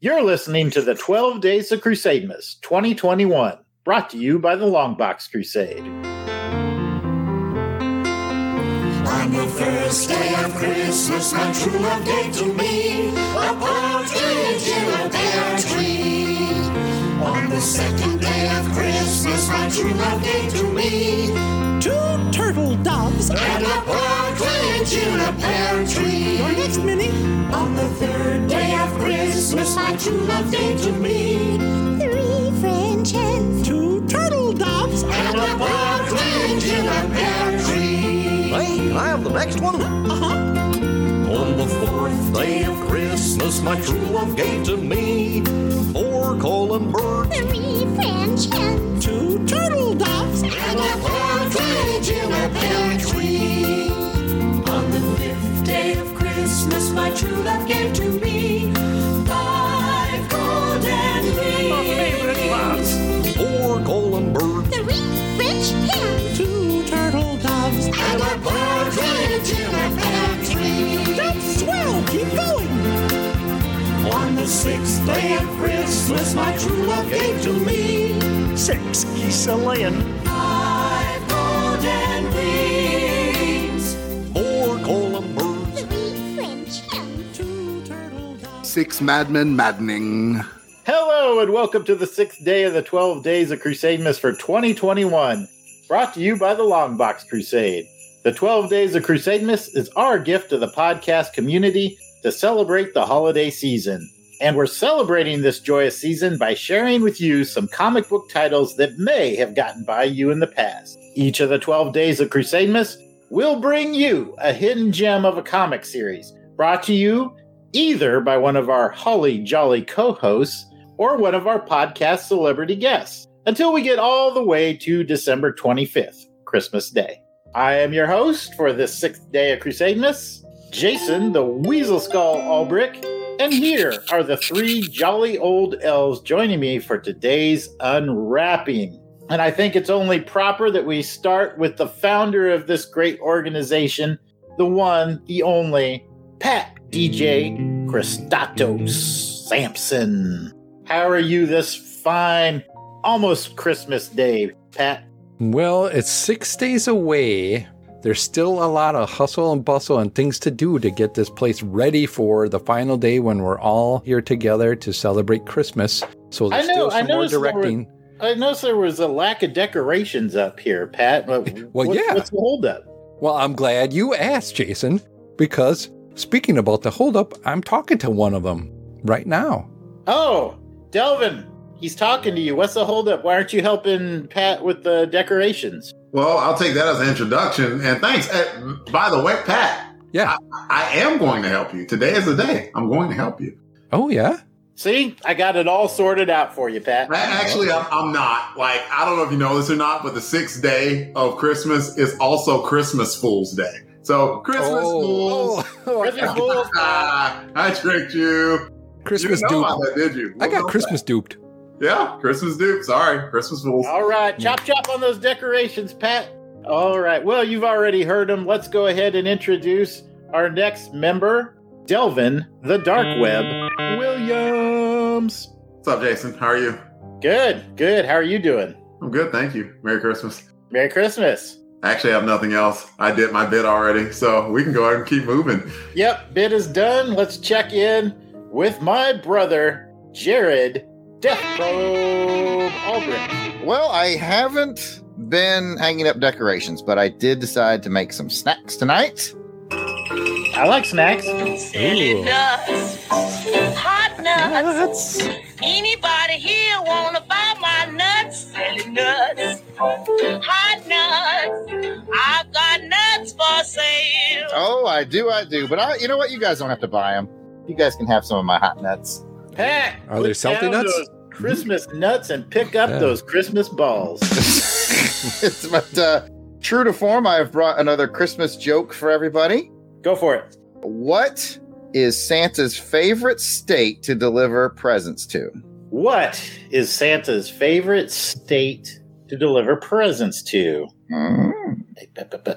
You're listening to the 12 Days of Crusademas 2021, brought to you by the Longbox Crusade. On the first day of Christmas, my true love gave to me a partridge in a pear tree. On the second day of Christmas, my true love gave to me turtle doves. and a partridge in a pear tree. Your next minute. On the third day of Christmas, my true love gave to me Three French hens. Two turtle doves. and a partridge in a pear tree. Hey, can I have the next one? Uh-huh. On the fourth day of Christmas, my true love gave to me four calling birds. Three French hens. Two turtle doves. and a partridge in a pear tree. On the fifth day of Christmas, my true love gave to me sixth day of Christmas, my true love gave to me Six geese a laying. five golden rings. Four calling birds. Three French hens. Two turtle doves. Six madmen maddening. Hello, and welcome to the sixth day of the 12 Days of Crusademas for 2021, brought to you by the Longbox Crusade. The 12 Days of Crusademas is our gift to the podcast community to celebrate the holiday season. And we're celebrating this joyous season by sharing with you some comic book titles that may have gotten by you in the past. Each of the 12 Days of Crusademas will bring you a hidden gem of a comic series, brought to you either by one of our holly jolly co hosts or one of our podcast celebrity guests until we get all the way to December 25th, Christmas Day. I am your host for this sixth day of Crusademas, Jason the Weasel Skull Albrick, and here are the three jolly old elves joining me for today's unwrapping. And I think it's only proper that we start with the founder of this great organization, the one, the only, Pat DJ Christatos Sampson. How are you this fine, almost Christmas day, Pat? Well, it's six days away. There's still a lot of hustle and bustle and things to do to get this place ready for the final day when we're all here together to celebrate Christmas. So there's I know- still I some more there were- directing. I noticed there was a lack of decorations up here, Pat. What- Well, what- yeah. What's the holdup? Well, I'm glad you asked, Jason, because speaking about the holdup, I'm talking to one of them right now. Oh, Delvin, he's talking to you. What's the holdup? Why aren't you helping Pat with the decorations? Well, I'll take that as an introduction. And thanks. Uh, by the way, Pat, Yeah. I am going to help you. Today is the day. I'm going to help you. Oh, yeah? See, I got it all sorted out for you, Pat. A- Actually, I'm, I'm not. Like, I don't know if you know this or not, but the sixth day of Christmas is also Christmas Fool's Day. So, Christmas Fools. oh, Christmas Fools. Ah, I tricked you. Christmas you didn't know duped. about that, did you? I got about Christmas duped. That? Yeah, Christmas dupe. Sorry, Christmas Fools. All right, chop chop on those decorations, Pat. All right. Well, you've already heard them. Let's go ahead and introduce our next member, Delvin, the Dark Web Williams. What's up, Jason? How are you? Good, good. How are you doing? I'm good, thank you. Merry Christmas. Merry Christmas. Actually, I actually have nothing else. I did my bit already, so we can go ahead and keep moving. Yep, bid is done. Let's check in with my brother, Jared Death Probe Albrecht. Well, I haven't been hanging up decorations, but I did decide to make some snacks tonight. I like snacks. Silly Ooh. nuts. Hot nuts. Anybody here wanna buy my nuts? Silly nuts. Hot nuts. I've got nuts for sale. Oh, I do, I do. But I, you know what? You guys don't have to buy them. You guys can have some of my hot nuts. Pat, Are they salty down nuts? those Christmas nuts and pick up Yeah. those Christmas balls. but uh, true to form, I have brought another Christmas joke for everybody. Go for it. What is Santa's favorite state to deliver presents to? What is Santa's favorite state to deliver presents to? Mm.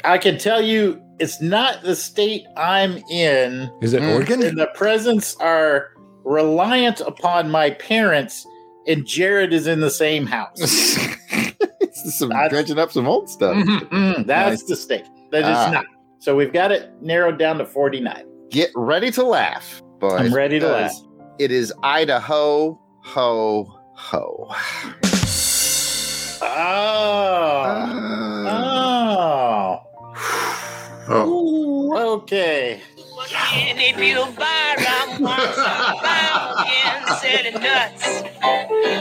I can tell you it's not the state I'm in. Is it Mm. Oregon? And the presents are reliant upon my parents, and Jared is in the same house. This is some That's- dredging up some old stuff. Mm, That's Nice. the stake. That is Ah. not. So we've got it narrowed down to 49. Get ready to laugh, boys. I'm ready to because It is Idaho, ho, ho. Oh. Uh, Oh. Oh. Ooh, okay. Selling nuts.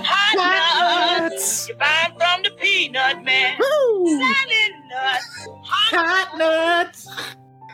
Hot nuts. You buy from the peanut man. Selling nuts. Hot nuts.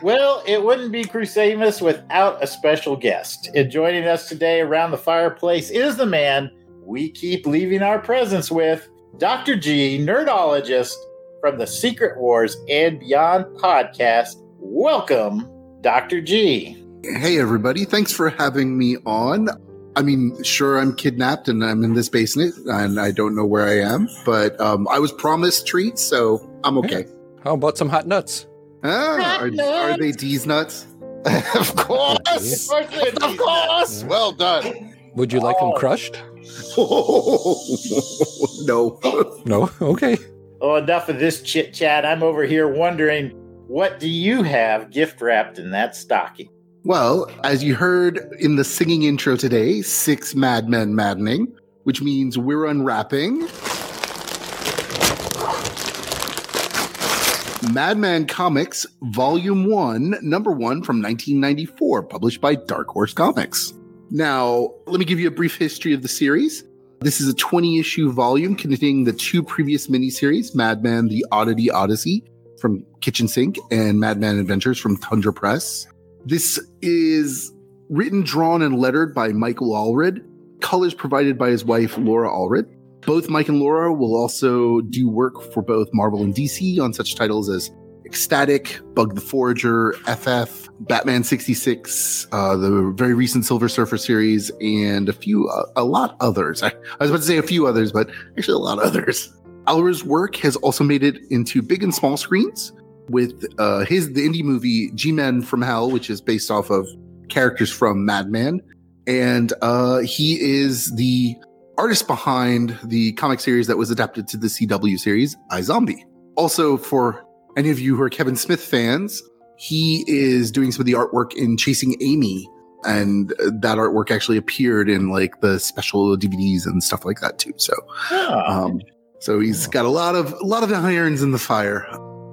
Well, it wouldn't be Crusademas without a special guest. And joining us today around the fireplace is the man we keep leaving our presence with, Dr. G, nerdologist from the Secret Wars and Beyond podcast. Welcome, Dr. G. Hey, everybody. Thanks for having me on. I mean, sure, I'm kidnapped and I'm in this basement and I don't know where I am, but um, I was promised treats, so I'm okay. How about some hot nuts? Ah, are, are they D's nuts? of course. Of course. Well done. Would you like them Oh. crushed? no. No? Okay. Oh, enough of this chit chat. I'm over here wondering what do you have gift wrapped in that stocking? Well, as you heard in the singing intro today, Six Madmen Maddening, which means we're unwrapping Madman Comics, Volume 1, Number 1 from 1994, published by Dark Horse Comics. Now, let me give you a brief history of the series. This is a 20 issue volume containing the two previous miniseries Madman The Oddity Odyssey from Kitchen Sink and Madman Adventures from Tundra Press. This is written, drawn, and lettered by Michael Allred, colors provided by his wife, Laura Allred. Both Mike and Laura will also do work for both Marvel and DC on such titles as X-Statix, Bug the Forager, FF, Batman 66, uh, the very recent Silver Surfer series, and a few, uh, a lot others. I, I was about to say a few others, but actually a lot others. Allred's work has also made it into big and small screens with uh, his the indie movie G-Men from Hell, which is based off of characters from Madman, and uh, he is the artist behind the comic series that was adapted to the CW series iZombie. Also, for any of you who are Kevin Smith fans, he is doing some of the artwork in Chasing Amy, and uh, that artwork actually appeared in like the special DVDs and stuff like that too. So, Oh, um, so he's got a lot of a lot of irons in the fire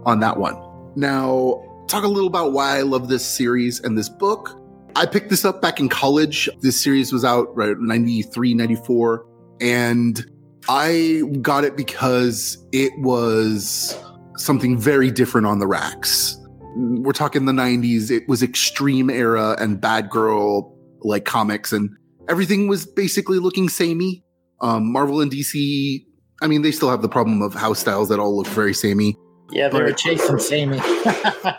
on that one. Now, talk a little about why I love this series and this book. I picked this up back in college. This series was out right 93, 94 and I got it because it was something very different on the racks. We're talking the 90s. It was extreme era and bad girl like comics and everything was basically looking samey. Um, Marvel and DC, I mean, they still have the problem of house styles that all look very samey. Yeah, they were chasing Sammy.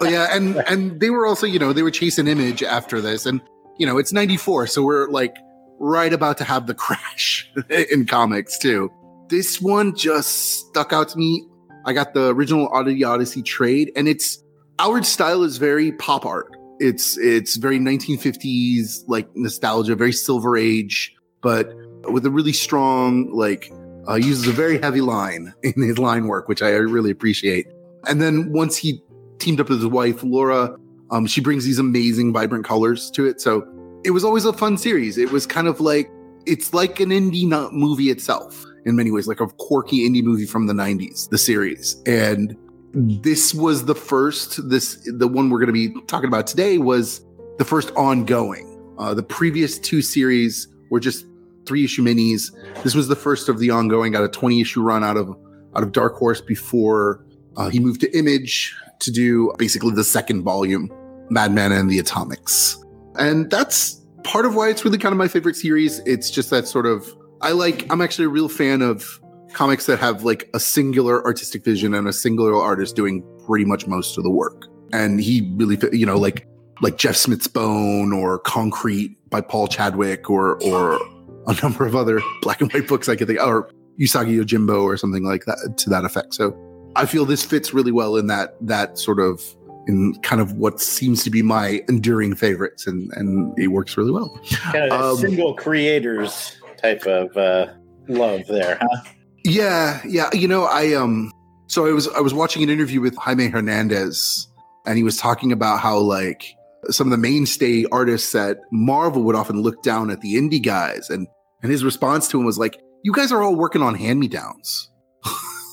Yeah, and and they were also, you know, they were chasing image after this, and you know, it's '94, so we're like right about to have the crash in comics too. This one just stuck out to me. I got the original Oddity Odyssey trade, and it's Allred's style is very pop art. It's it's very 1950s like nostalgia, very Silver Age, but with a really strong like uh, uses a very heavy line in his line work, which I really appreciate. And then once he teamed up with his wife Laura, um, she brings these amazing, vibrant colors to it. So it was always a fun series. It was kind of like it's like an indie movie itself in many ways, like a quirky indie movie from the '90s. The series, and this was the first. This the one we're going to be talking about today was the first ongoing. Uh, the previous two series were just three issue minis. This was the first of the ongoing. Got a 20 issue run out of out of Dark Horse before uh, he moved to Image to do basically the second volume, Madman and the Atomics. And that's part of why it's really kind of my favorite series. It's just that sort of, I like, I'm actually a real fan of comics that have like a singular artistic vision and a singular artist doing pretty much most of the work. And he really, you know, like, like Jeff Smith's Bone or Concrete by Paul Chadwick or, or a number of other black and white books I could think, or Usagi Yojimbo or something like that to that effect. So I feel this fits really well in that that sort of in kind of what seems to be my enduring favorites, and and it works really well. Kind of a Um, single creators type of uh, love there, huh? Yeah, yeah. You know, I um so I was I was watching an interview with Jaime Hernandez and he was talking about how like some of the mainstay artists at Marvel would often look down at the indie guys and and his response to him was like, "You guys are all working on hand-me-downs."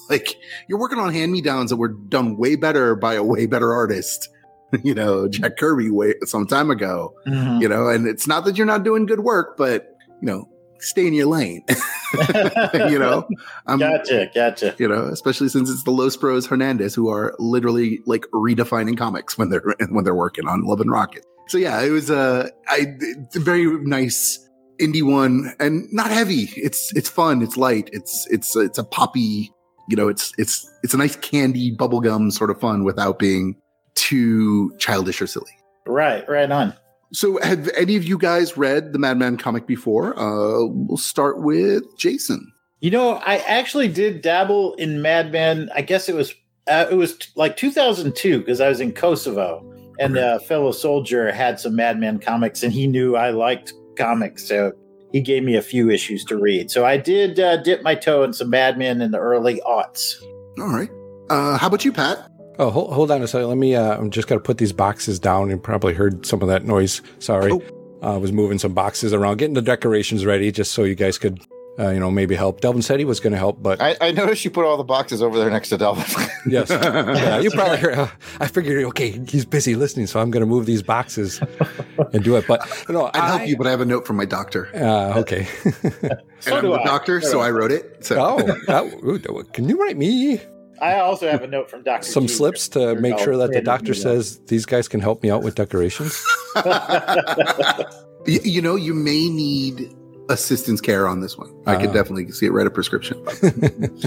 like you're working on hand-me-downs that were done way better by a way better artist. you know, Jack Kirby way some time ago. Mhm. You know, and it's not that you're not doing good work, but you know, stay in your lane. you know, I'm, gotcha, gotcha. you know, especially since it's the Los Bros Hernandez who are literally like redefining comics when they're when they're working on Love and Rocket. So yeah, it was a I it's a very nice indie one and not heavy. It's it's fun. It's light. It's it's it's a poppy. You know, it's it's it's a nice candy bubblegum sort of fun without being too childish or silly. Right, right on. So, have any of you guys read the Madman comic before? Uh, we'll start with Jason. You know, I actually did dabble in Madman. I guess it was uh, it was t- like 2002 because I was in Kosovo, and a fellow soldier had some Madman comics, and he knew I liked comics, so he gave me a few issues to read. So I did uh, dip my toe in some Madman in the early aughts. All right. Uh, how about you, Pat? Oh, hold, hold on a second. Let me. Uh, I'm just got to put these boxes down. You probably heard some of that noise. Sorry, Oh. uh, I was moving some boxes around, getting the decorations ready, just so you guys could, uh, you know, maybe help. Delvin said he was going to help, but I, I noticed you put all the boxes over there next to Delvin. yes, yeah, you probably heard. Uh, I figured, okay, he's busy listening, so I'm going to move these boxes and do it. But no, I'd help you, but I have a note from my doctor. Uh, okay. and I'm do the I. doctor, So so I I. wrote it. So oh, that, ooh, can you write me I also have a note from Doctor. some slips to make sure that the doctor says these guys can help me out with decorations? Y- you know, you may need assistance care on this one. I could Ah. definitely see it. Write a prescription.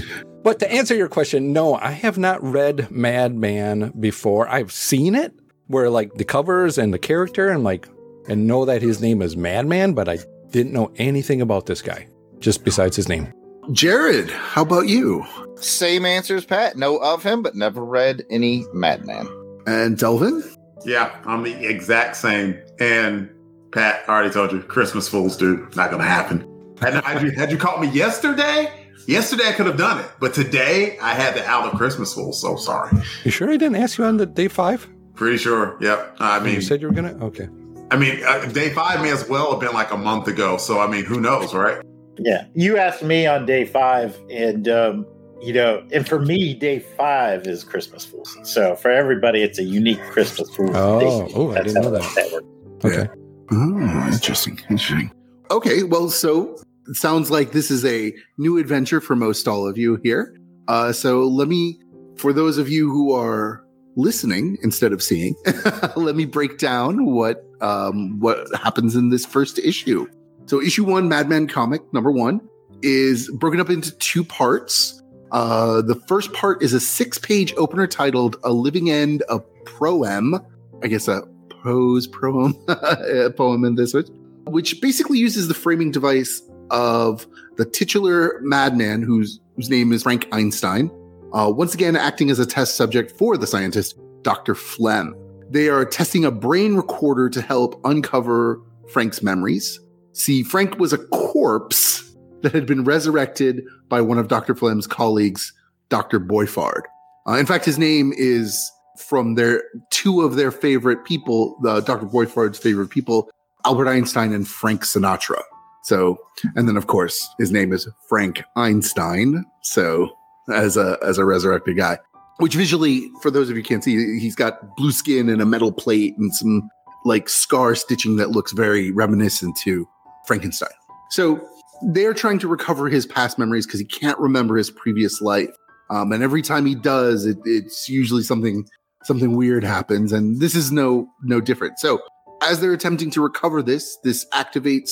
But to answer your question, no, I have not read Madman before. I've seen it where like the covers and the character and like and know that his name is Madman, but I didn't know anything about this guy just besides his name. Jared, how about you? Same answers, Pat. Know of him, but never read any Madman. And Delvin? Yeah, I'm the exact same. And Pat, I already told you, Christmas Fools, dude, not gonna happen. Had, had you had you caught me yesterday, yesterday I could have done it, but today I had the out of Christmas Fools. So sorry. You sure I didn't ask you on the day five? Pretty sure. Yep. I mean, you said you were gonna. Okay. I mean, uh, day five may as well have been like a month ago. So I mean, who knows, right? Yeah, you asked me on day five, and um, you know, and for me, day five is Christmas Fools. So for everybody, it's a unique Christmas Fools. Oh, day. oh, I didn't know that. that works. Okay. Oh, interesting. Interesting. Okay, well, so it sounds like this is a new adventure for most all of you here. Uh, so let me, for those of you who are listening instead of seeing, let me break down what um, what happens in this first issue. So issue one, Madman comic number one, is broken up into two parts. Uh, the first part is a six-page opener titled "A Living End of Proem." I guess a prose poem, poem in this one, which basically uses the framing device of the titular madman whose whose name is Frank Einstein, uh, once again acting as a test subject for the scientist Dr. Flem. They are testing a brain recorder to help uncover Frank's memories. See, Frank was a corpse that had been resurrected by one of Dr. Flem's colleagues, Dr. Boiffard. Uh, in fact, his name is from their two of their favorite people, the Dr. Boiffard's favorite people, Albert Einstein and Frank Sinatra. So, and then of course his name is Frank Einstein. So, as a as a resurrected guy, which visually, for those of you can't see, he's got blue skin and a metal plate and some like scar stitching that looks very reminiscent to Frankenstein. So they're trying to recover his past memories because he can't remember his previous life. Um, and every time he does, it, it's usually something something weird happens, and this is no no different. So as they're attempting to recover this, this activates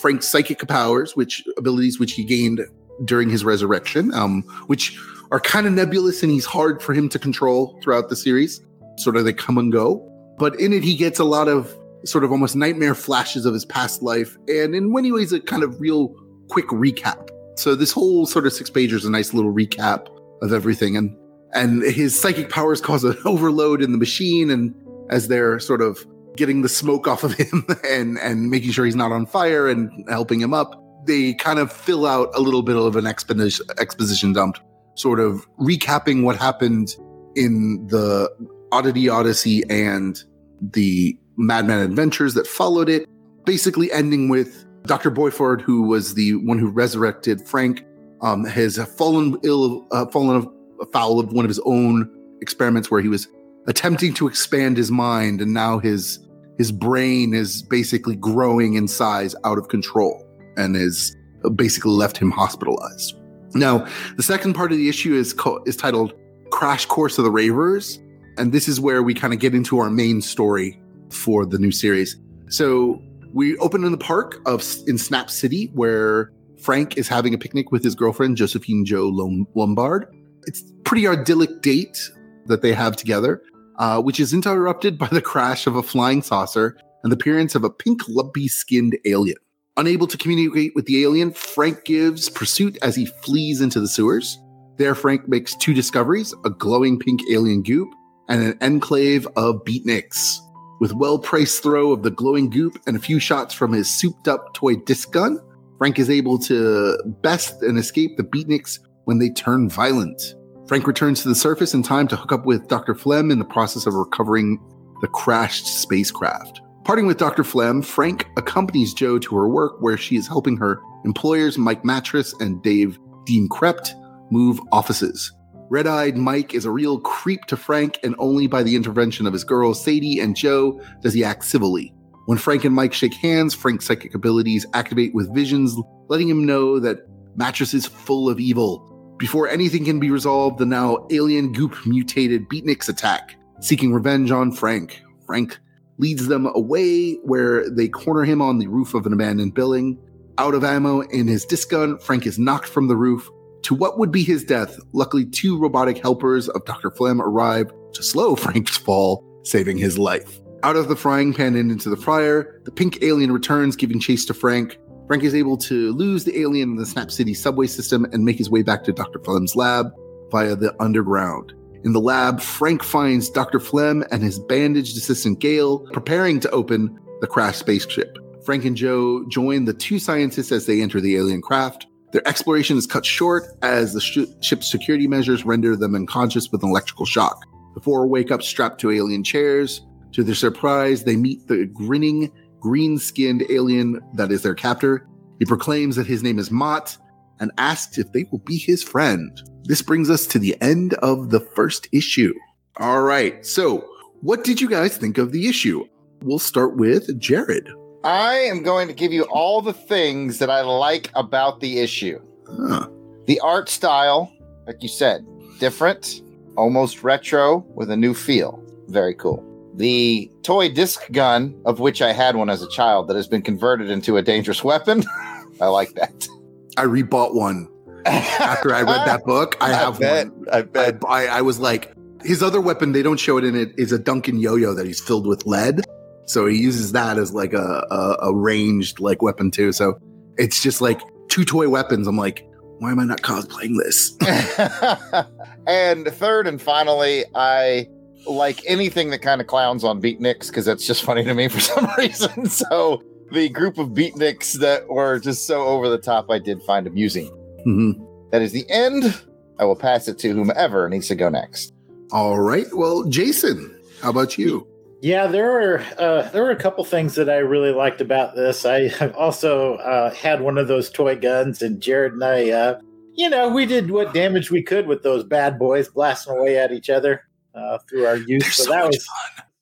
Frank's psychic powers, which abilities which he gained during his resurrection, um, which are kind of nebulous and he's hard for him to control throughout the series. Sort of they come and go. But in it, he gets a lot of sort of almost nightmare flashes of his past life, and in many ways, a kind of real quick recap. So this whole sort of six pager is a nice little recap of everything, and and his psychic powers cause an overload in the machine. And as they're sort of getting the smoke off of him and and making sure he's not on fire and helping him up, they kind of fill out a little bit of an exposition exposition dump, sort of recapping what happened in the Oddity Odyssey and the Madman Adventures that followed it, basically ending with Dr. Boiffard, who was the one who resurrected Frank, um, has fallen ill, uh, fallen foul of one of his own experiments where he was attempting to expand his mind, and now his his brain is basically growing in size out of control, and has basically left him hospitalized. Now, the second part of the issue is co- is titled "Crash Course of the Ravers," and this is where we kind of get into our main story for the new series. So we open in the park of in Snap City, where Frank is having a picnic with his girlfriend Josephine Joe Lombard. It's pretty idyllic date that they have together, uh, which is interrupted by the crash of a flying saucer and the appearance of a pink, lumpy-skinned alien. Unable to communicate with the alien, Frank gives pursuit as he flees into the sewers. There, Frank makes two discoveries: a glowing pink alien goop and an enclave of beatniks. With well-priced throw of the glowing goop and a few shots from his souped-up toy disc gun, Frank is able to best and escape the beatniks when they turn violent. Frank returns to the surface in time to hook up with Dr. Flem in the process of recovering the crashed spacecraft. Parting with Dr. Flem, Frank accompanies Joe to her work where she is helping her employers, Mike Mattress and Dave Dean Krept, move offices. Red eyed Mike is a real creep to Frank, and only by the intervention of his girls, Sadie and Joe, does he act civilly. When Frank and Mike shake hands, Frank's psychic abilities activate with visions, letting him know that Mattress is full of evil. Before anything can be resolved, the now alien goop mutated beatniks attack, seeking revenge on Frank. Frank leads them away where they corner him on the roof of an abandoned building. Out of ammo in his disc gun, Frank is knocked from the roof to what would be his death. Luckily, two robotic helpers of Dr. Flem arrive to slow Frank's fall, saving his life. Out of the frying pan and into the fryer, the pink alien returns, giving chase to Frank. Frank is able to lose the alien in the Snap City subway system and make his way back to Dr. Flem's lab via the underground. In the lab, Frank finds Dr. Flem and his bandaged assistant Gail preparing to open the crashed spaceship. Frank and Joe join the two scientists as they enter the alien craft. Their exploration is cut short as the sh- ship's security measures render them unconscious with an electrical shock. The four wake up strapped to alien chairs. To their surprise, they meet the grinning, green skinned alien that is their captor. He proclaims that his name is Mott and asks if they will be his friend. This brings us to the end of the first issue. All right. So, what did you guys think of the issue? We'll start with Jared. I am going to give you all the things that I like about the issue. Huh. The art style, like you said, different, almost retro with a new feel. Very cool. The toy disc gun, of which I had one as a child, that has been converted into a dangerous weapon. I like that. I rebought one after I read that book. I have bet, one. I bet. I, I, I was like, his other weapon, they don't show it in it, is a Duncan yo-yo that he's filled with lead. So he uses that as like a, a, a ranged like weapon too. So it's just like two toy weapons. I'm like, why am I not cosplaying this? and third and finally, I like anything that kind of clowns on beatniks because that's just funny to me for some reason. So the group of beatniks that were just so over the top, I did find amusing. Mhm. That is the end. I will pass it to whomever needs to go next. All right. Well, Jason, how about you? Yeah, there were uh, there were a couple things that I really liked about this. I also uh, had one of those toy guns, and Jared and I, uh, you know, we did what damage we could with those bad boys, blasting away at each other uh, through our youth. They're So, that was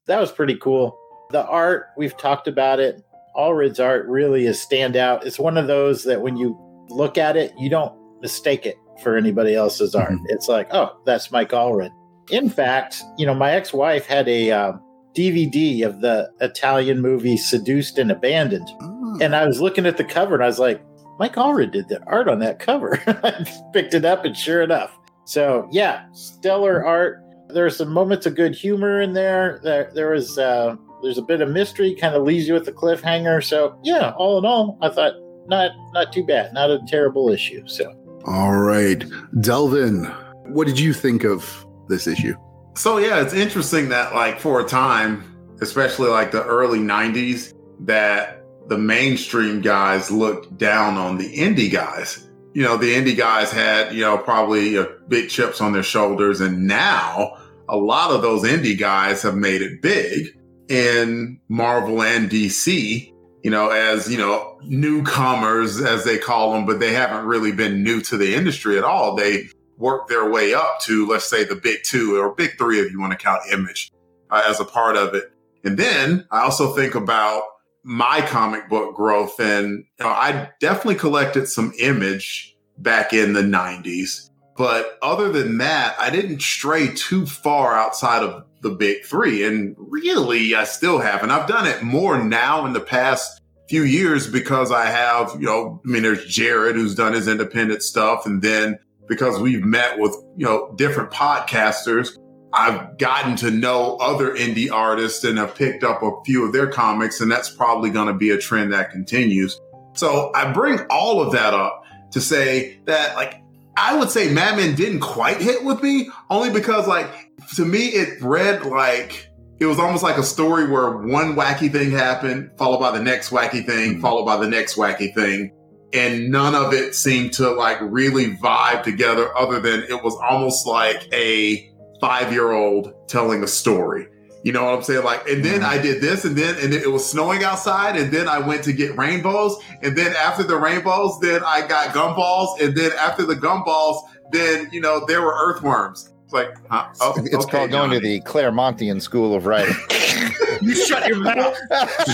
that was pretty cool. The art we've talked about it. Allred's art really is standout. It's one of those that when you look at it, you don't mistake it for anybody else's art. Mhm. It's like, oh, that's Mike Allred. In fact, you know, my ex-wife had a um, DVD of the Italian movie Seduced and Abandoned. Oh, And I was looking at the cover and I was like, Mike Allred did the art on that cover. I picked it up and sure enough. So yeah, stellar art. There are some moments of good humor in there. There there was uh there's a bit of mystery, kind of leaves you with a cliffhanger. So yeah, all in all, I thought not not too bad, not a terrible issue. So All right. Delvin, what did you think of this issue. So yeah, it's interesting that like for a time, especially like the early '90s, that the mainstream guys looked down on the indie guys. You know, the indie guys had you know probably uh, big chips on their shoulders, and now a lot of those indie guys have made it big in Marvel and DC. You know, as you know, newcomers as they call them, but they haven't really been new to the industry at all. They work their way up to, let's say, the big two or big three, if you want to count Image uh, as a part of it. And then I also think about my comic book growth, and you know, I definitely collected some Image back in the '90s. But other than that, I didn't stray too far outside of the big three. And really, I still haven't. I've done it more now in the past few years because I have, you know, I mean, there's Jared who's done his independent stuff. And then because we've met with, you know, different podcasters, I've gotten to know other indie artists and have picked up a few of their comics. And that's probably going to be a trend that continues. So I bring all of that up to say that, like, I would say Madman didn't quite hit with me, only because, like, to me, it read like it was almost like a story where one wacky thing happened, followed by the next wacky thing, mm-hmm. followed by the next wacky thing. And none of it seemed to like really vibe together, other than it was almost like a five year old telling a story. You know what I'm saying? Like, and then mm-hmm. I did this, and then and it was snowing outside, and then I went to get rainbows, and then after the rainbows, then I got gumballs, and then after the gumballs, then you know there were earthworms. It's like, huh? Oh, It's okay, called going to the Claremontian School of Writing. You shut your mouth.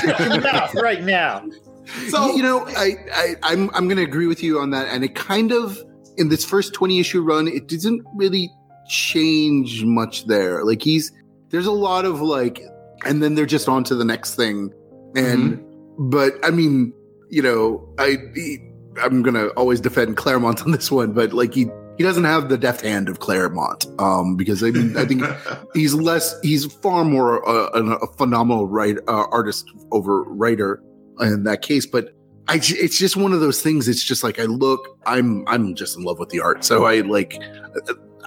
shut your mouth right now. So you know, I, I I'm I'm going to agree with you on that. And it kind of in this first 20 issue run, it doesn't really change much there. Like he's there's a lot of like, and then they're just on to the next thing. And but I mean, you know, I he, I'm gonna always defend Claremont on this one, but like he he doesn't have the deft hand of Claremont, um, because I mean I think he's less he's far more uh, a, a phenomenal write uh, artist over writer in that case, but. I it's just one of those things. It's just like I look, I'm, I'm just in love with the art. So I like,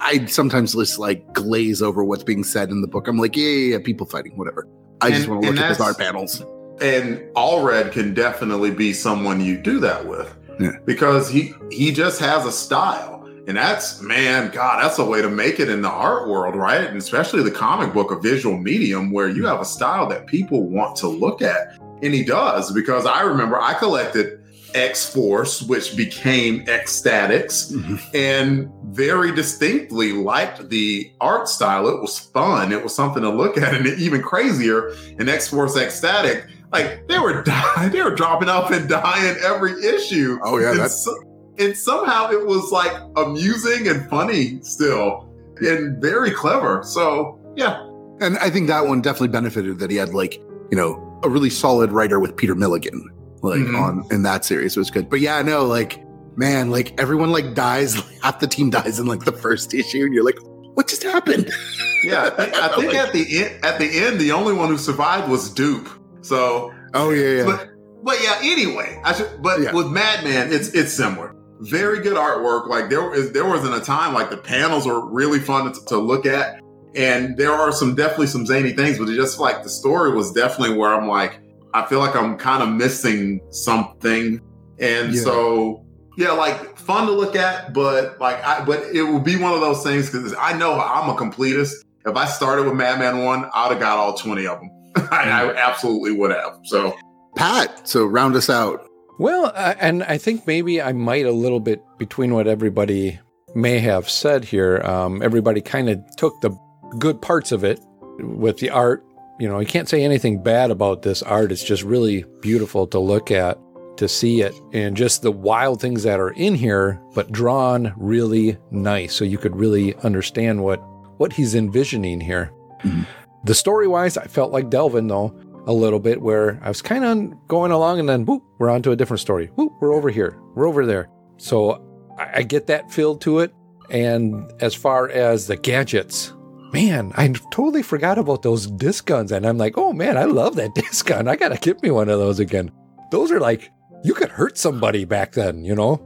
I sometimes just like glaze over what's being said in the book. I'm like, yeah, yeah, yeah people fighting, whatever. I just want to look at those that's- art panels. and Allred can definitely be someone you do that with Yeah. because he he just has a style and that's man god that's a way to make it in the art world right and especially the comic book a visual medium where you mm. have a style that people want to look at and he does because i remember i collected x force which became X-Statix mm-hmm. and very distinctly liked the art style. It was fun. It was something to look at and even crazier in x force X-Statix like they were dying, they were dropping off and dying every issue. Oh, yeah, and, so- and somehow it was like amusing and funny still, and very clever. So yeah, And I think that one definitely benefited that he had like, you know, a really solid writer with Peter Milligan, like Mhm. on in that series was good. But yeah, I know, like, man, like everyone like dies, like, half the team dies in like the first issue, and you're like, what just happened? yeah. I think, I think at the end, at the end, the only one who survived was Doop. So Oh yeah, yeah. But but yeah, anyway, I should. But Yeah. with Madman, it's it's similar. Very good artwork. Like there is there wasn't a time like the panels were really fun to, to look at, and there are some definitely some zany things, but it just like the story was definitely where I'm like, I feel like I'm kind of missing something, and Yeah. so yeah, like fun to look at, but like I but it will be one of those things because I know I'm a completist. If I started with Madman one, I'd have got all twenty of them. I, I absolutely would have. So. Pat, so round us out. Well, uh, and I think maybe I might a little bit between what everybody may have said here. Um, everybody kind of took the good parts of it with the art. You know, you can't say anything bad about this art. It's just really beautiful to look at, to see it, and just the wild things that are in here, but drawn really nice, so you could really understand what what he's envisioning here. Mm-hmm. The story wise, I felt like Delvin though a little bit where I was kind of going along and then whoop, we're on to a different story. Whoop, we're over here. We're over there. So I, I get that feel to it. And as far as the gadgets, man, I totally forgot about those disc guns. And I'm like, oh man, I love that disc gun. I got to get me one of those again. Those are like, you could hurt somebody back then, you know?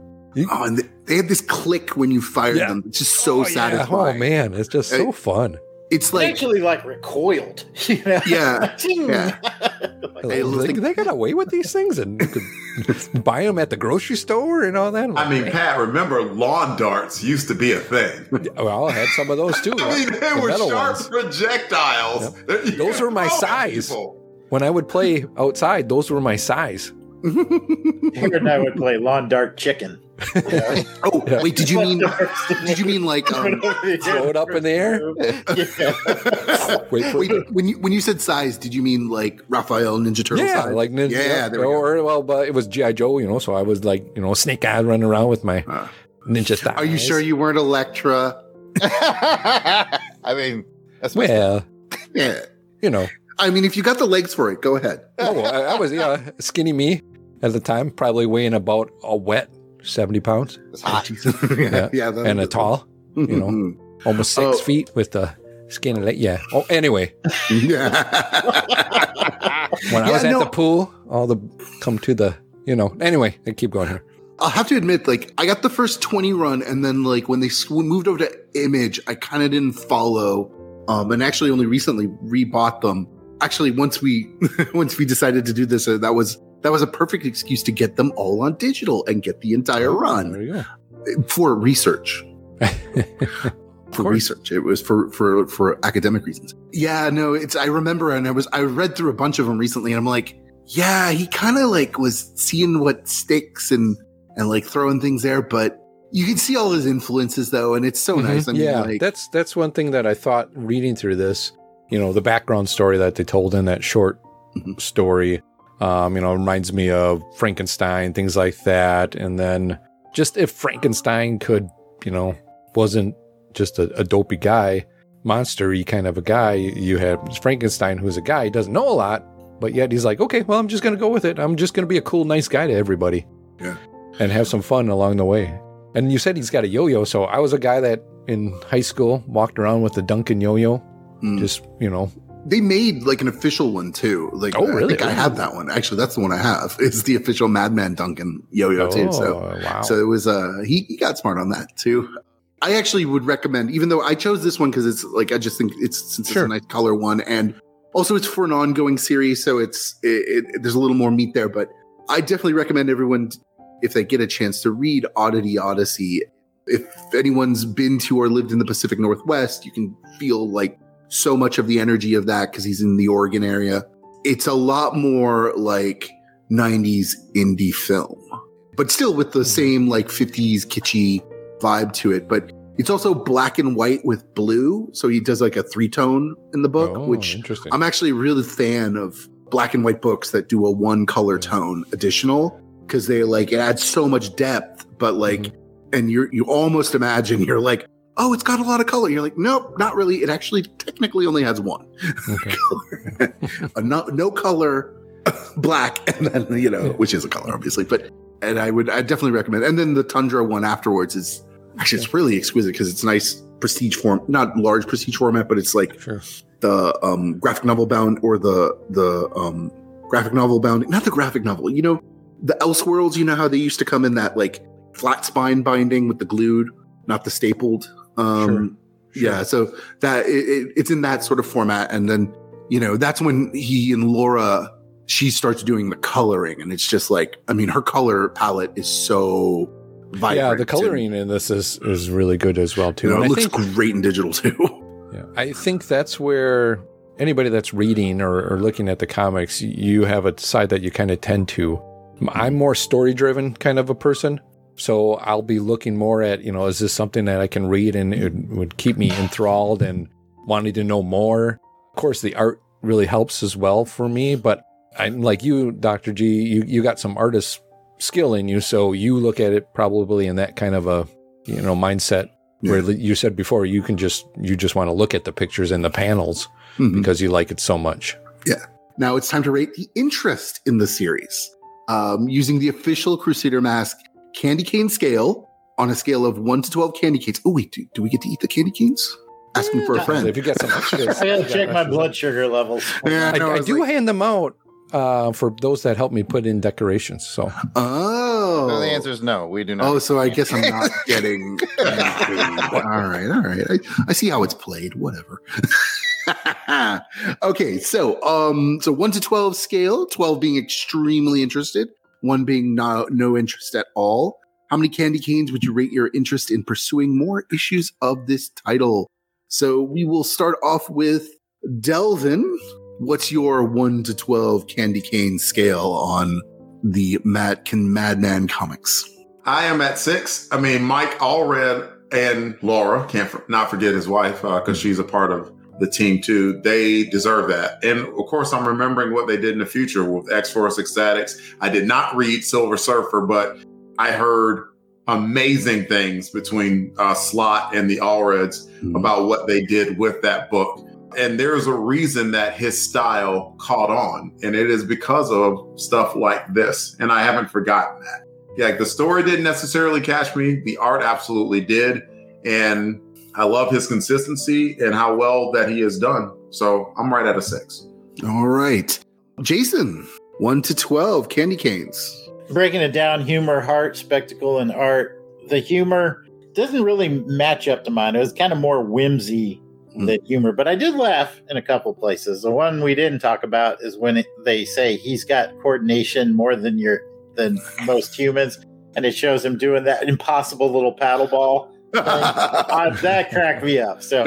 Oh, and they, had this click when you fired Yeah. them. It's just so Oh, yeah. Oh, satisfying. Oh man, it's just so fun. It's They like actually like recoiled. You know? Yeah, yeah. Hmm. They, little they, thing- they got away with these things and could buy them at the grocery store and all that. I mean, Pat, remember lawn darts used to be a thing. well, I had some of those too. I mean, the they were sharp ones. projectiles. that you Those could were my throw size. people. When I would play outside, those were my size. Here and I would play lawn dart chicken. Oh Yeah. wait, did you mean did you mean like um, Throw it up in the air. Yeah. Wait for wait, when you when you said size, did you mean like Raphael Ninja Turtle yeah, size? like ninja. yeah, there we go. or well, but it was GI Joe, you know. So I was like, you know, Snake Eye running around with my Uh, ninja style. Are you sure you weren't Elektra? I mean, that's my Well, Yeah. you know. I mean, if you got the legs for it, go ahead. Oh, I, I was yeah, skinny me at the time, probably weighing about a wet seventy pounds, it's hot. yeah, yeah, that- and a tall, you know, almost six Oh. feet with the skinny leg. Yeah. Oh, anyway, yeah. when I Yeah, was at no. the pool, all the come to the, you know. Anyway, I keep going here. I'll have to admit, like, I got the first 20 run, and then, like, when they s- moved over to Image, I kind of didn't follow, um, and actually only recently rebought them. Actually, once we, once we decided to do this, uh, that was, that was a perfect excuse to get them all on digital and get the entire There run for research. for course. research. It was for, for, for academic reasons. Yeah, no, it's, I remember, and I was, I read through a bunch of them recently, and I'm like, yeah, he kind of like was seeing what sticks and, and like throwing things there, but you can see all his influences though, and it's so Mhm. nice. I mean, yeah, like, that's that's one thing that I thought reading through this. You know, the background story that they told in that short Mhm. story. Um, you know, reminds me of Frankenstein, things like that. And then just if Frankenstein could, you know, wasn't just a, a dopey guy, monstery kind of a guy, you had Frankenstein, who's a guy, he doesn't know a lot, but yet he's like, okay, well, I'm just gonna go with it. I'm just gonna be a cool, nice guy to everybody. Yeah. And have some fun along the way. And you said he's got a yo-yo, so I was a guy that in high school walked around with a Duncan yo-yo. Mm. Just you know, they made like an official one too. Like, Oh, I really? think I have that one. Actually, that's the one I have. It's the official Madman Duncan yo-yo too. So, Oh, wow. So it was uh he, he got smart on that too. I actually would recommend, even though I chose this one because it's like I just think it's since Sure. it's a nice color one, and also it's for an ongoing series, so it's it, it, there's a little more meat there. But I definitely recommend everyone if they get a chance to read Oddity Odyssey. If anyone's been to or lived in the Pacific Northwest, you can feel like so much of the energy of that because he's in the Oregon area. It's a lot more like 90s indie film, but still with the same like 50s kitschy vibe to it. But it's also black and white with blue. So he does like a three tone in the book, Oh, which. I'm actually a really fan of black and white books that do a one color tone additional because they like it adds so much depth, but like, Mm-hmm. and you're, you almost imagine you're like, oh, it's got a lot of color. You're like, nope, not really. It actually technically only has one Okay. no, no color black and then you know which is a color obviously but and i would i definitely recommend and then the tundra one afterwards is actually it's really exquisite because it's nice prestige form not large prestige format but it's like Sure. the um graphic novel bound or the the um graphic novel bound not the graphic novel you know the elseworlds you know how they used to come in that like flat spine binding with the glued not the stapled um yeah so that it, it, it's in that sort of format and then you know that's when he and laura she starts doing the coloring and it's just like i mean her color palette is so vibrant Yeah, the and, coloring in this is is really good as well too. you know, it I looks think great in digital too Yeah, I think that's where anybody that's reading or, or looking at the comics, you have a side that you kind of tend to. I'm more story driven kind of a person. So I'll be looking more at, you know, is this something that I can read and it would keep me enthralled and wanting to know more? Of course, the art really helps as well for me, but I'm like you, Dr. G, you, you got some artist skill in you. So you look at it probably in that kind of a, you know, mindset where you said before you can just you just want to look at the pictures and the panels Mhm. because you like it so much. Yeah. Now it's time to rate the interest in the series um, using the official Crusademas candy cane scale on a scale of 1 to 12 candy canes oh wait do, do we get to eat the candy canes asking for a friend if you got some extras, I gotta check my blood sugar levels. Yeah, I, know, I was do like- hand them out uh, for those that help me put in decorations. So Oh, Oh, So the answer is no. We do not. Oh, so I guess I'm not getting. all right, all right. I, I see how it's played. Whatever. okay, so um, so one to twelve scale. Twelve being extremely interested, one being no no interest at all. How many candy canes would you rate your interest in pursuing more issues of this title? So we will start off with Delvin. What's your one to twelve candy cane scale on the Mad Can Madman comics? I am at six. I mean, Mike Allred and Laura can't for, not forget his wife uh, because she's a part of the team too. They deserve that, and of course, I'm remembering what they did in the future with X Force X-Statix. I did not read Silver Surfer, but I heard amazing things between uh, Slott and the Allreds Mhm. about what they did with that book. And there's a reason that his style caught on, and it is because of stuff like this. And I haven't forgotten that. Yeah, the story didn't necessarily catch me. The art absolutely did. And I love his consistency and how well that he has done. So I'm right at a six. All right. Jason, 1 to 12 candy canes. breaking it down humor heart spectacle and art the humor doesn't really match up to mine it was kind of more whimsy hmm. than humor but i did laugh in a couple places the one we didn't talk about is when it, they say he's got coordination more than your than most humans and it shows him doing that impossible little paddle ball uh, that cracked me up so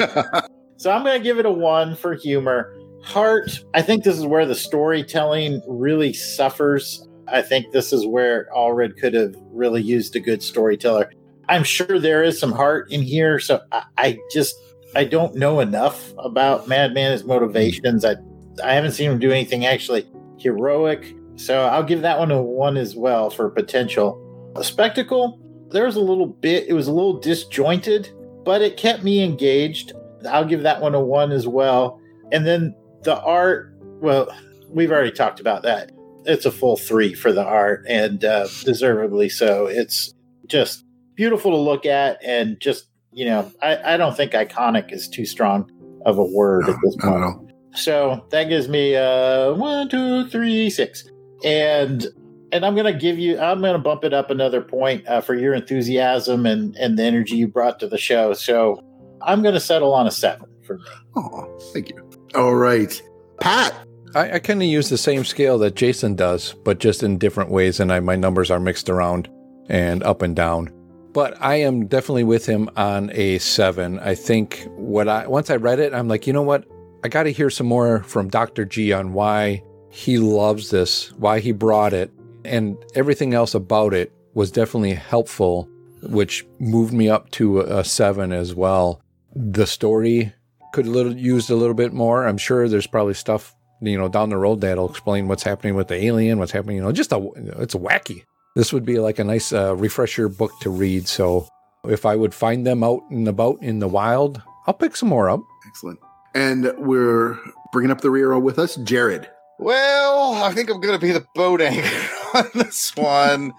so i'm gonna give it a one for humor heart i think this is where the storytelling really suffers I think this is where Allred could have really used a good storyteller. I'm sure there is some heart in here, so I, I just I don't know enough about Madman's motivations. I I haven't seen him do anything actually heroic, so I'll give that one a one as well for potential. A spectacle, there was a little bit, it was a little disjointed, but it kept me engaged. I'll give that one a one as well. And then the art, well, we've already talked about that it's a full three for the art and uh, deservedly so. It's just beautiful to look at and just you know I, I don't think iconic is too strong of a word No, at this point. So that gives me uh one, two, three, six, and and I'm gonna give you I'm gonna bump it up another point uh, for your enthusiasm and and the energy you brought to the show. So I'm gonna settle on a seven for me. Oh, thank you. All right. Pat. I, I kind of use the same scale that Jason does, but just in different ways, and I, my numbers are mixed around and up and down. But I am definitely with him on a seven. I think what I once I read it, I'm like, you know what? I got to hear some more from Dr. G on why he loves this, why he brought it, and everything else about it was definitely helpful, which moved me up to a, a seven as well. The story could a little used a little bit more. I'm sure there's probably stuff you know down the road that'll explain what's happening with the alien, what's happening. You know, just a it's wacky. This would be like a nice uh, refresher book to read. So if I would find them out and about in the wild, I'll pick some more up. Excellent. And we're bringing up the rear with us, Jared. Well, I think I'm going to be the boat anchor on this one.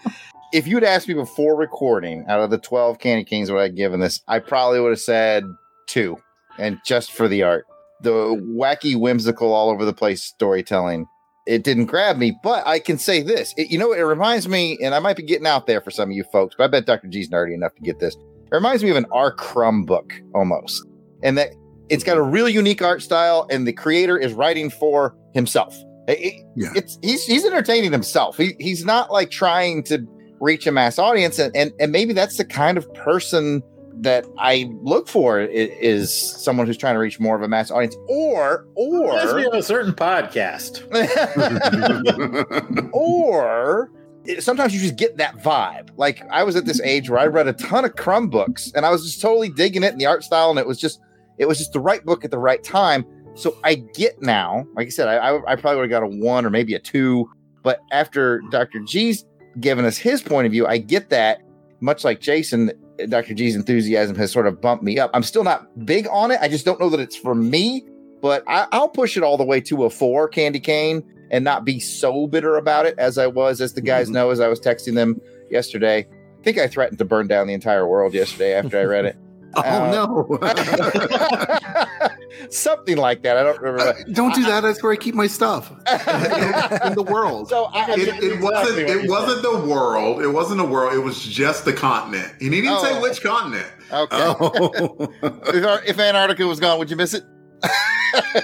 if you'd asked me before recording, out of the 12 Candy Kings, what I'd given this, I probably would have said two, and just for the art. The wacky, whimsical, all over the place storytelling, it didn't grab me. But I can say this it, you know, it reminds me, and I might be getting out there for some of you folks, but I bet Dr. G's nerdy enough to get this. It reminds me of an R. Crumb book almost. And that it's got a really unique art style, and the creator is writing for himself. It- it- Yeah. it's he's he's entertaining himself. He, he's not like trying to reach a mass audience, and, and and maybe that's the kind of person that I look for is someone who's trying to reach more of a mass audience, or Reminds me or of a certain podcast. or sometimes you just get that vibe. Like I was at this age where I read a ton of Crumb books, and I was just totally digging it and the art style, and it was just it was just the right book at the right time. So I get now, like I said, I, I, I probably would have got a one or maybe a two, but after Dr. G's given us his point of view, I get that. Much like Jason, Dr. G's enthusiasm has sort of bumped me up. I'm still not big on it. I just don't know that it's for me, but I, I'll push it all the way to a four candy cane and not be so bitter about it as I was, as the guys mm-hmm. know, as I was texting them yesterday. I think I threatened to burn down the entire world yesterday after I read it. oh Uh, no. something like that. I don't remember. Uh, don't do that. That's where I keep my stuff in the world. So I, It, it wasn't. It wasn't the world. It wasn't the world. It was just the continent. And he didn't say Oh. which continent. okay. Oh. if, if Antarctica was gone, would you miss it?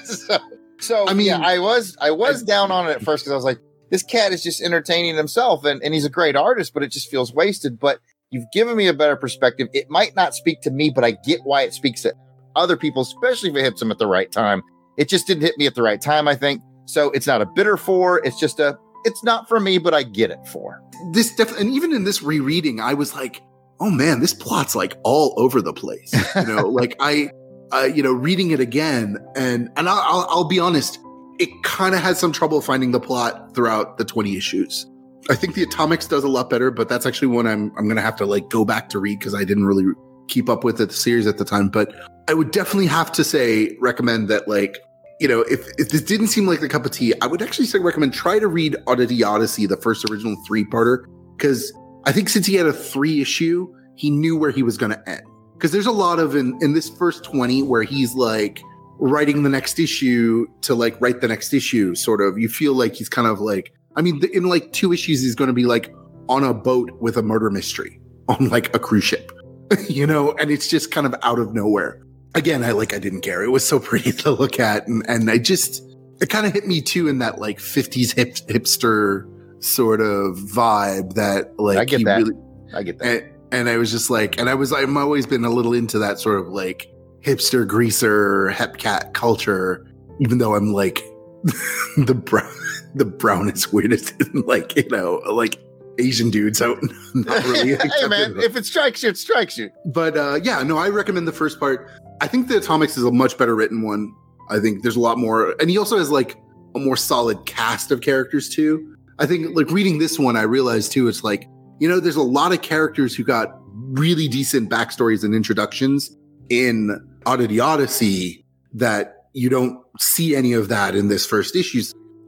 so, so I mean- yeah, I was I was down on it at first because I was like, this cat is just entertaining himself, and, and he's a great artist, but it just feels wasted. But you've given me a better perspective. It might not speak to me, but I get why it speaks to other people, especially if it hits them at the right time. It just didn't hit me at the right time, I think. So it's not a bitter four. It's just a. It's not for me, but I get it for. this def- and even in this rereading, I was like, oh man, this plot's like all over the place. You know, like I, uh, you know, reading it again, and and I'll, I'll, I'll be honest, it kind of had some trouble finding the plot throughout the twenty issues. I think the Atomics does a lot better, but that's actually one I'm I'm gonna have to like go back to read because I didn't really keep up with it, the series at the time. But I would definitely have to say recommend that like you know if if this didn't seem like the cup of tea, I would actually say recommend try to read Oddity Odyssey, the first original three parter, because I think since he had a three issue, he knew where he was going to end. Because there's a lot of in in this first twenty where he's like writing the next issue to like write the next issue. Sort of, you feel like he's kind of like. I mean, in like two issues, he's going to be like on a boat with a murder mystery on like a cruise ship, you know, and it's just kind of out of nowhere. Again, I like I didn't care. It was so pretty to look at, and and I just it kind of hit me too in that like 50s hip, hipster sort of vibe that like I get that. really I get that. and, and I was just like, and I was, I've always been a little into that sort of like hipster greaser hepcat culture, even though I'm like the brown, the brownest, weirdest, like, you know, like Asian dudes out. not really. hey man, if it strikes you, it strikes you. but uh, yeah, no, I recommend the first part. I think the Atomics is a much better written one. I think there's a lot more, and he also has like a more solid cast of characters too. I think like reading this one, I realized too, it's like you know, there's a lot of characters who got really decent backstories and introductions in Oddity Odyssey that you don't see any of that in this first issue.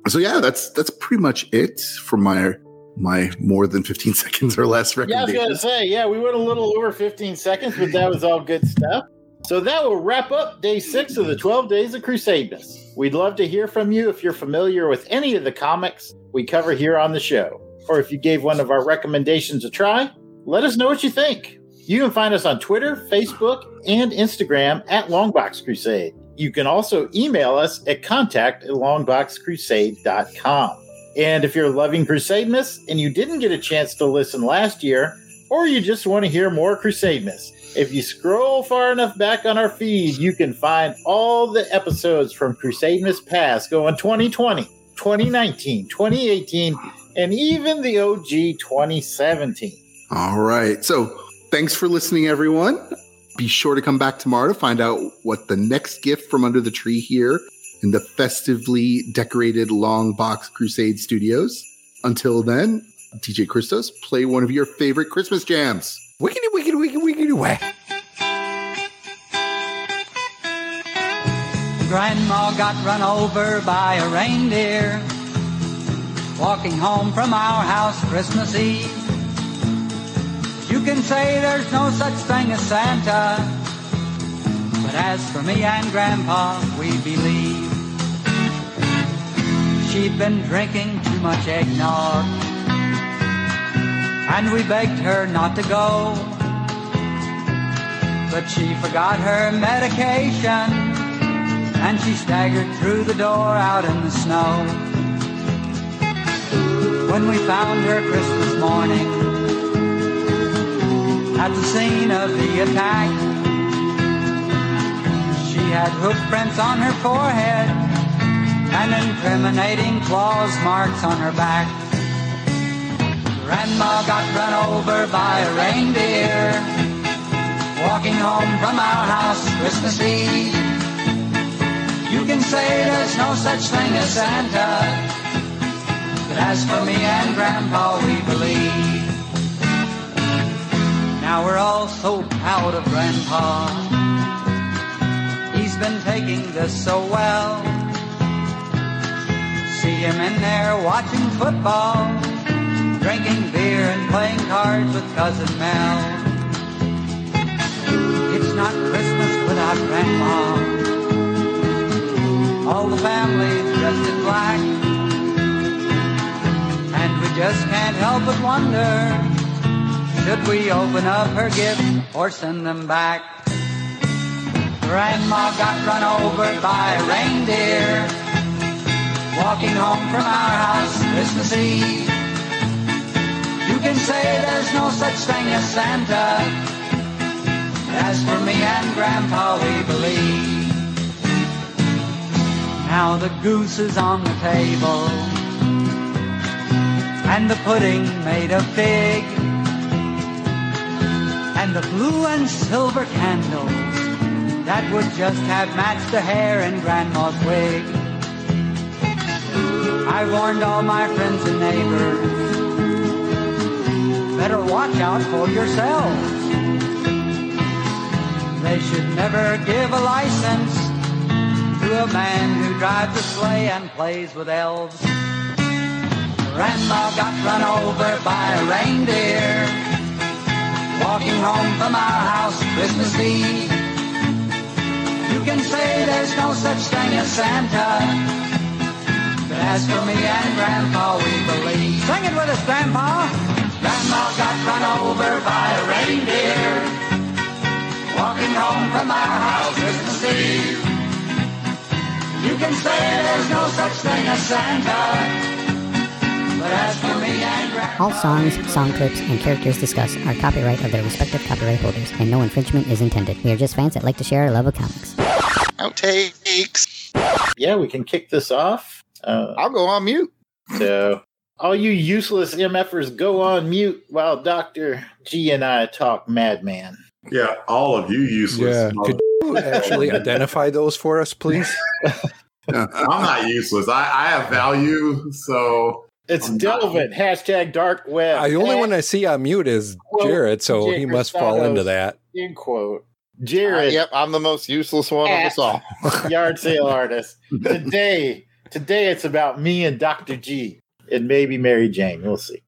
So yeah, that's that's pretty much it for my my more than 15 seconds or less Yeah, I was recommendation. gonna say, yeah, we went a little over 15 seconds, but that was all good stuff. So that will wrap up day six of the 12 days of Crusademas. We'd love to hear from you if you're familiar with any of the comics we cover here on the show, or if you gave one of our recommendations a try. Let us know what you think. You can find us on Twitter, Facebook, and Instagram at Longbox Crusade. You can also email us at contact at longboxcrusade.com. And if you're loving Crusademas and you didn't get a chance to listen last year, or you just want to hear more Crusademas, if you scroll far enough back on our feed, you can find all the episodes from Crusademas Past going 2020, 2019, 2018, and even the OG 2017. All right. So thanks for listening, everyone. Be sure to come back tomorrow to find out what the next gift from under the tree here in the festively decorated Long Box Crusade Studios. Until then, DJ Christos, play one of your favorite Christmas jams. Wiggity, wiggity, wiggity, wiggity, whack. Grandma got run over by a reindeer walking home from our house Christmas Eve. You can say there's no such thing as Santa, but as for me and Grandpa, we believe she'd been drinking too much eggnog, and we begged her not to go. But she forgot her medication and she staggered through the door out in the snow. When we found her Christmas morning at the scene of the attack, she had hoof prints on her forehead and incriminating claws marks on her back. Grandma got run over by a reindeer walking home from our house Christmas Eve. You can say there's no such thing as Santa, but as for me and Grandpa, we believe. Now we're all so proud of Grandpa. He's been taking this so well. See him in there watching football, drinking beer and playing cards with Cousin Mel. It's not Christmas without Grandma. All the family's dressed in black. And we just can't help but wonder should we open up her gift or send them back? Grandma got run over by a reindeer walking home from our house Christmas Eve. You can say there's no such thing as Santa. As for me and Grandpa, we believe. Now the goose is on the table, and the pudding made of fig, and the blue and silver candles that would just have matched the hair in Grandma's wig. I warned all my friends and neighbors, better watch out for yourselves. They should never give a license to a man who drives a sleigh and plays with elves. Grandma got run over by a reindeer walking home from our house Christmas Eve. You can say there's no such thing as Santa. But as for me and Grandpa, we believe. Sing it with us, Grandpa. Grandma got run over by a reindeer walking home from our house Christmas Eve. You can say there's no such thing as Santa. All songs, song clips, and characters discussed are copyright of their respective copyright holders, and no infringement is intended. We are just fans that like to share our love of comics. Outtakes. Yeah, we can kick this off. Uh, I'll go on mute. so, all you useless MFers, go on mute while Dr. G and I talk madman. Yeah, all of you useless. Yeah. Could you actually identify those for us, please? I'm not useless. I, I have value, so It's I'm not- Delvin, hashtag dark web. Uh, the only one I see on mute is Quote, Jared, so he Jared must fall into that. End quote. Uh, Jared, yep, I'm the most useless one of us all. yard sale artist. Today, today it's about me and Dr. G and maybe Mary Jane. We'll see.